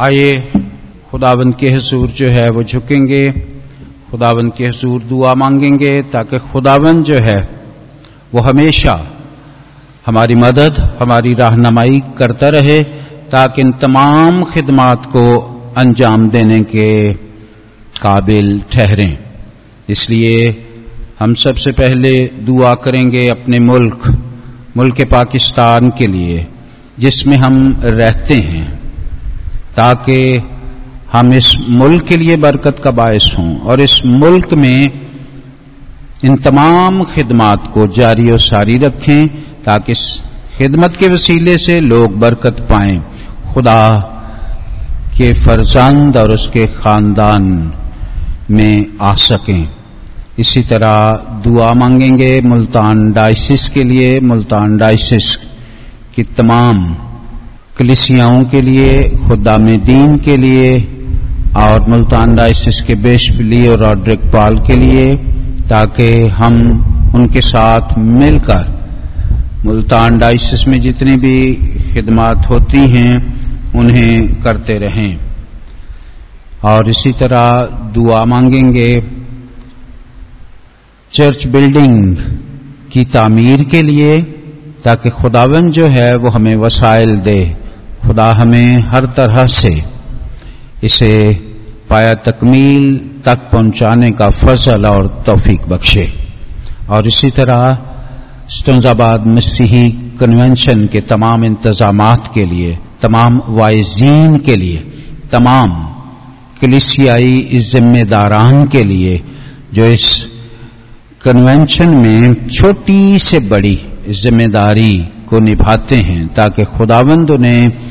आइए खुदाबंद के हसूर जो है वो झुकेंगे। खुदाबंद के हसूर दुआ मांगेंगे ताकि खुदावंद जो है वो हमेशा हमारी मदद, हमारी रहनमाई करता रहे, ताकि इन तमाम खिदमात को अंजाम देने के काबिल ठहरें। इसलिए हम सबसे पहले दुआ करेंगे अपने मुल्क मुल्क पाकिस्तान के लिए, जिसमें हम रहते हैं। ताकि हम इस मुल्क के लिए बरकत का बायस हों और इस मुल्क में इन तमाम खिदमात को जारी और सारी रखें ताकि इस खिदमत के वसीले से लोग बरकत पाएँ। खुदा के फरजंद और उसके खानदान में आ सकें। इसी तरह दुआ मांगेंगे मुल्तान डाइसिस के लिए, मुल्तान डाइसिस की तमाम कलिसियाओं के लिए, खुदा में दीन के लिए, और मुल्तान डाइसिस के बेशफली और रॉड्रिक पाल के लिए, ताकि हम उनके साथ मिलकर मुल्तान डाइसिस में जितनी भी खिदमात होती हैं, उन्हें करते रहें। और इसी तरह दुआ मांगेंगे। चर्च बिल्डिंग की तामीर के लिए, ताकि खुदावन जो है, वो हमें वसाइल दे। खुदा हमें हर तरह से इसे पाया तकमील तक पहुँचाने का फजल और तौफीक बख्शे। और इसी तरह स्टोजाबाद मसीही कन्वेंशन के तमाम इंतज़ाम के लिए, तमाम वाइजीन के लिए, तमाम कलिसियाई जिम्मेदारान के लिए, जो इस कन्वेंशन में छोटी से बड़ी ज़िम्मेदारी को निभाते हैं, ताकि खुदावंद उन्हें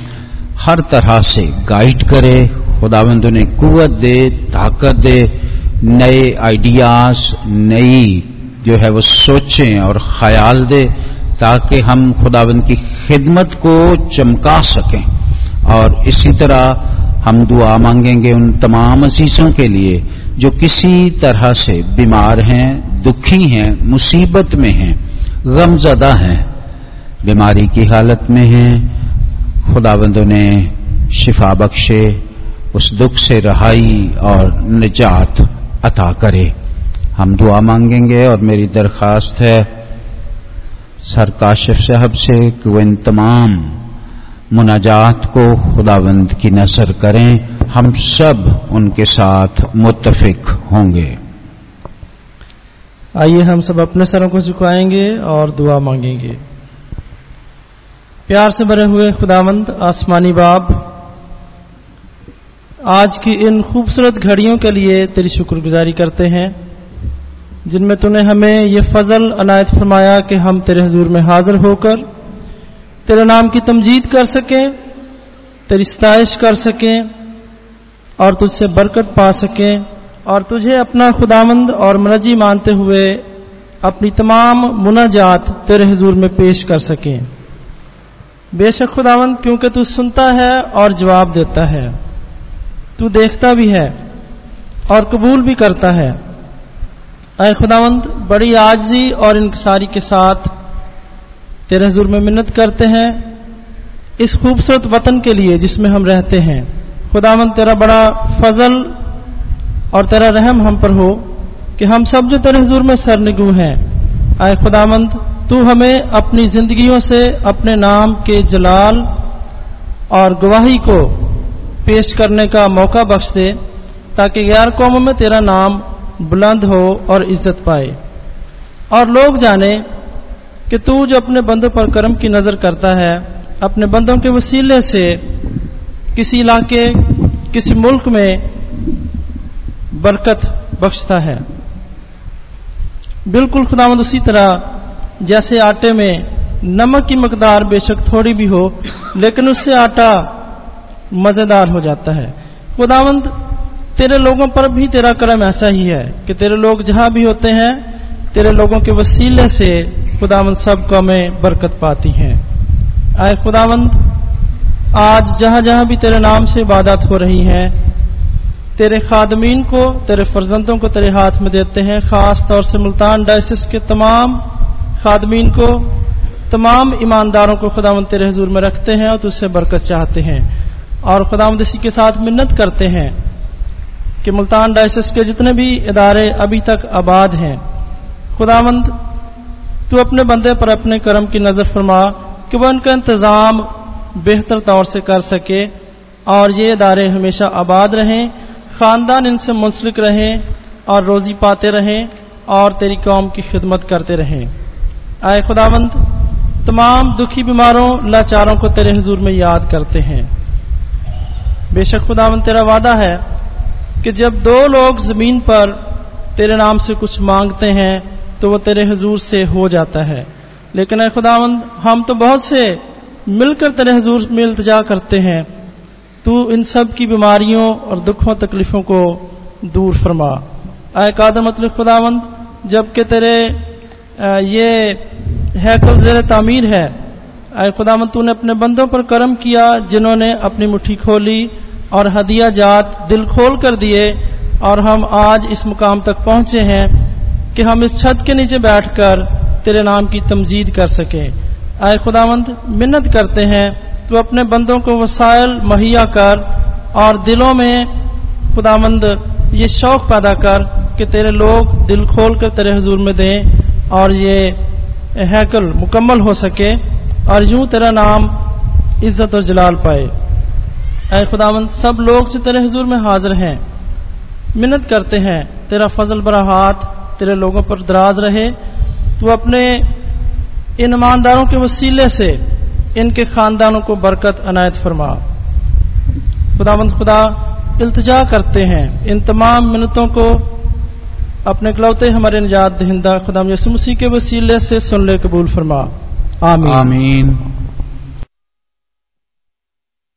हर तरह से गाइड करे। खुदावंद उन्हें कुवत दे, ताकत दे, नए आइडियाज़ नई जो है वो सोचें और ख्याल दे ताकि हम खुदावंद की खिदमत को चमका सकें। और इसी तरह हम दुआ मांगेंगे उन तमाम अजीजों के लिए जो किसी तरह से बीमार हैं, दुखी हैं, मुसीबत में हैं, गमजदा हैं, बीमारी की हालत में हैं खुदाबंद ने शिफा बख्शे, उस दुख से रहाई और निजात अता करे। हम दुआ मांगेंगे और मेरी दरखास्त है, सर काशिफ साहब से कि वो इन तमाम मुनाजात को खुदावंद की नज़र करें। हम सब उनके साथ मुतफिक होंगे। आइए हम सब अपने सरों को झुकाएँगे और दुआ मांगेंगे। प्यार से भरे हुए खुदावंद आसमानी बाब, आज की इन खूबसूरत घड़ियों के लिए तेरी शुक्रगुजारी करते हैं, जिनमें तूने हमें ये फजल अनायत फरमाया कि हम तेरे हजूर में हाजिर होकर, तेरे नाम की तमजीद कर सकें, तेरी सताइश कर सकें, और तुझसे बरकत पा सकें, और तुझे अपना खुदामंद और मनजी मानते हुए अपनी तमाम मुनाजात तेरे हजूर में पेश कर सकें। बेशक खुदावंद क्योंकि तू सुनता है और जवाब देता है। तू देखता भी है और कबूल भी करता है। अय खुदावंद बड़ी आजजी और इंकसारी के साथ तेरे हजूर में मिन्नत करते हैं इस खूबसूरत वतन के लिए जिसमें हम रहते हैं। खुदावंद तेरा बड़ा फजल और तेरा रहम हम पर हो कि हम सब जो तेरे हजूर में सरनिगू हैं। आए खुदावंद तू हमें अपनी जिंदगियों से अपने नाम के जलाल और गवाही को पेश करने का मौका बख्श दे, ताकि गैर कौमों में तेरा नाम बुलंद हो और इज़्ज़त पाए। और लोग जाने कि तू जो अपने बंदों पर कर्म की नज़र करता है, अपने बंदों के वसीले से किसी इलाके, किसी मुल्क में बरकत बख्शता है। बिल्कुल खुदावंद उसी तरह जैसे आटे में नमक की मकदार बेशक थोड़ी भी हो, लेकिन उससे आटा मज़ेदार हो जाता है। खुदावंद तेरे लोगों पर भी तेरा करम ऐसा ही है कि तेरे लोग जहाँ भी होते हैं, तेरे लोगों के वसीले से खुदावंद सब हमें बरकत पाती हैं। आए खुदावंद आज जहाँ जहाँ भी तेरे नाम से इबादत हो रही हैं, तेरे खादमीन को, तेरे फर्जंदों को तेरे हाथ में देते हैं, खास तौर से मुल्तान डायसिस के तमाम खादमीन को, तमाम ईमानदारों को खुदावन तेरे हजूर में रखते हैं और तुझसे बरकत चाहते हैं। और खुदावंद इसी के साथ मिन्नत करते हैं कि मुल्तान डायसिस के जितने भी इदारे अभी तक आबाद हैं खुदावंद तू अपने बंदे पर अपने कर्म की नज़र फरमा कि वह उनका इंतज़ाम बेहतर तौर से कर सके और ये इदारे हमेशा आबाद रहें, खानदान इनसे मुंसलिक रहें और रोजी पाते रहें और तेरी कौम की खिदमत करते रहें। आए खुदावंद, तमाम दुखी बीमारों, लाचारों को तेरे हजूर में याद करते हैं। बेशक खुदावंद, तेरा वादा है कि जब दो लोग ज़मीन पर तेरे नाम से कुछ मांगते हैं तो वो तेरे हजूर से हो जाता है। लेकिन अः खुदावंद, हम तो बहुत से मिलकर तेरे हजूर में इल्तजा करते हैं। तू इन सब की बीमारियों और दुखों, तकलीफों को दूर फरमा। आय कादर मतलब खुदावंद, जबकि तेरे ये हैकल जेर तामीर है। आय खुदावंद तूने अपने बंदों पर कर्म किया, जिन्होंने अपनी मुट्ठी खोली और हदिया जात दिल खोल कर दिए और हम आज इस मुकाम तक पहुँचे हैं कि हम इस छत के नीचे बैठकर तेरे नाम की तमजीद कर सके। आए खुदावंद मिन्नत करते हैं तो अपने बंदों को वसायल मुहैया कर और दिलों में खुदावंद ये शौक पैदा कर कि तेरे लोग दिल खोल कर तेरे हजूर में दें। और ये हैकल मुकम्मल हो सके और यूँ तेरा नाम इज़्ज़त और जलाल पाए। अय खुदावंद, सब लोग जो तेरे हजूर में हाजिर हैं, मिन्नत करते हैं, तेरा फजल बरा हाथ तेरे लोगों पर दराज रहे तो अपने इन ईमानदारों के वसीले से इनके खानदानों को बरकत अनायत फरमा। खुदावंद, खुदा इल्तजा करते हैं इन तमाम मिन्नतों को अपने कलौते हमारे निजात दहिंदा खुदाम यसु मसीह के वसीले से सुन ले कबूल फरमा आमीन, आमीन।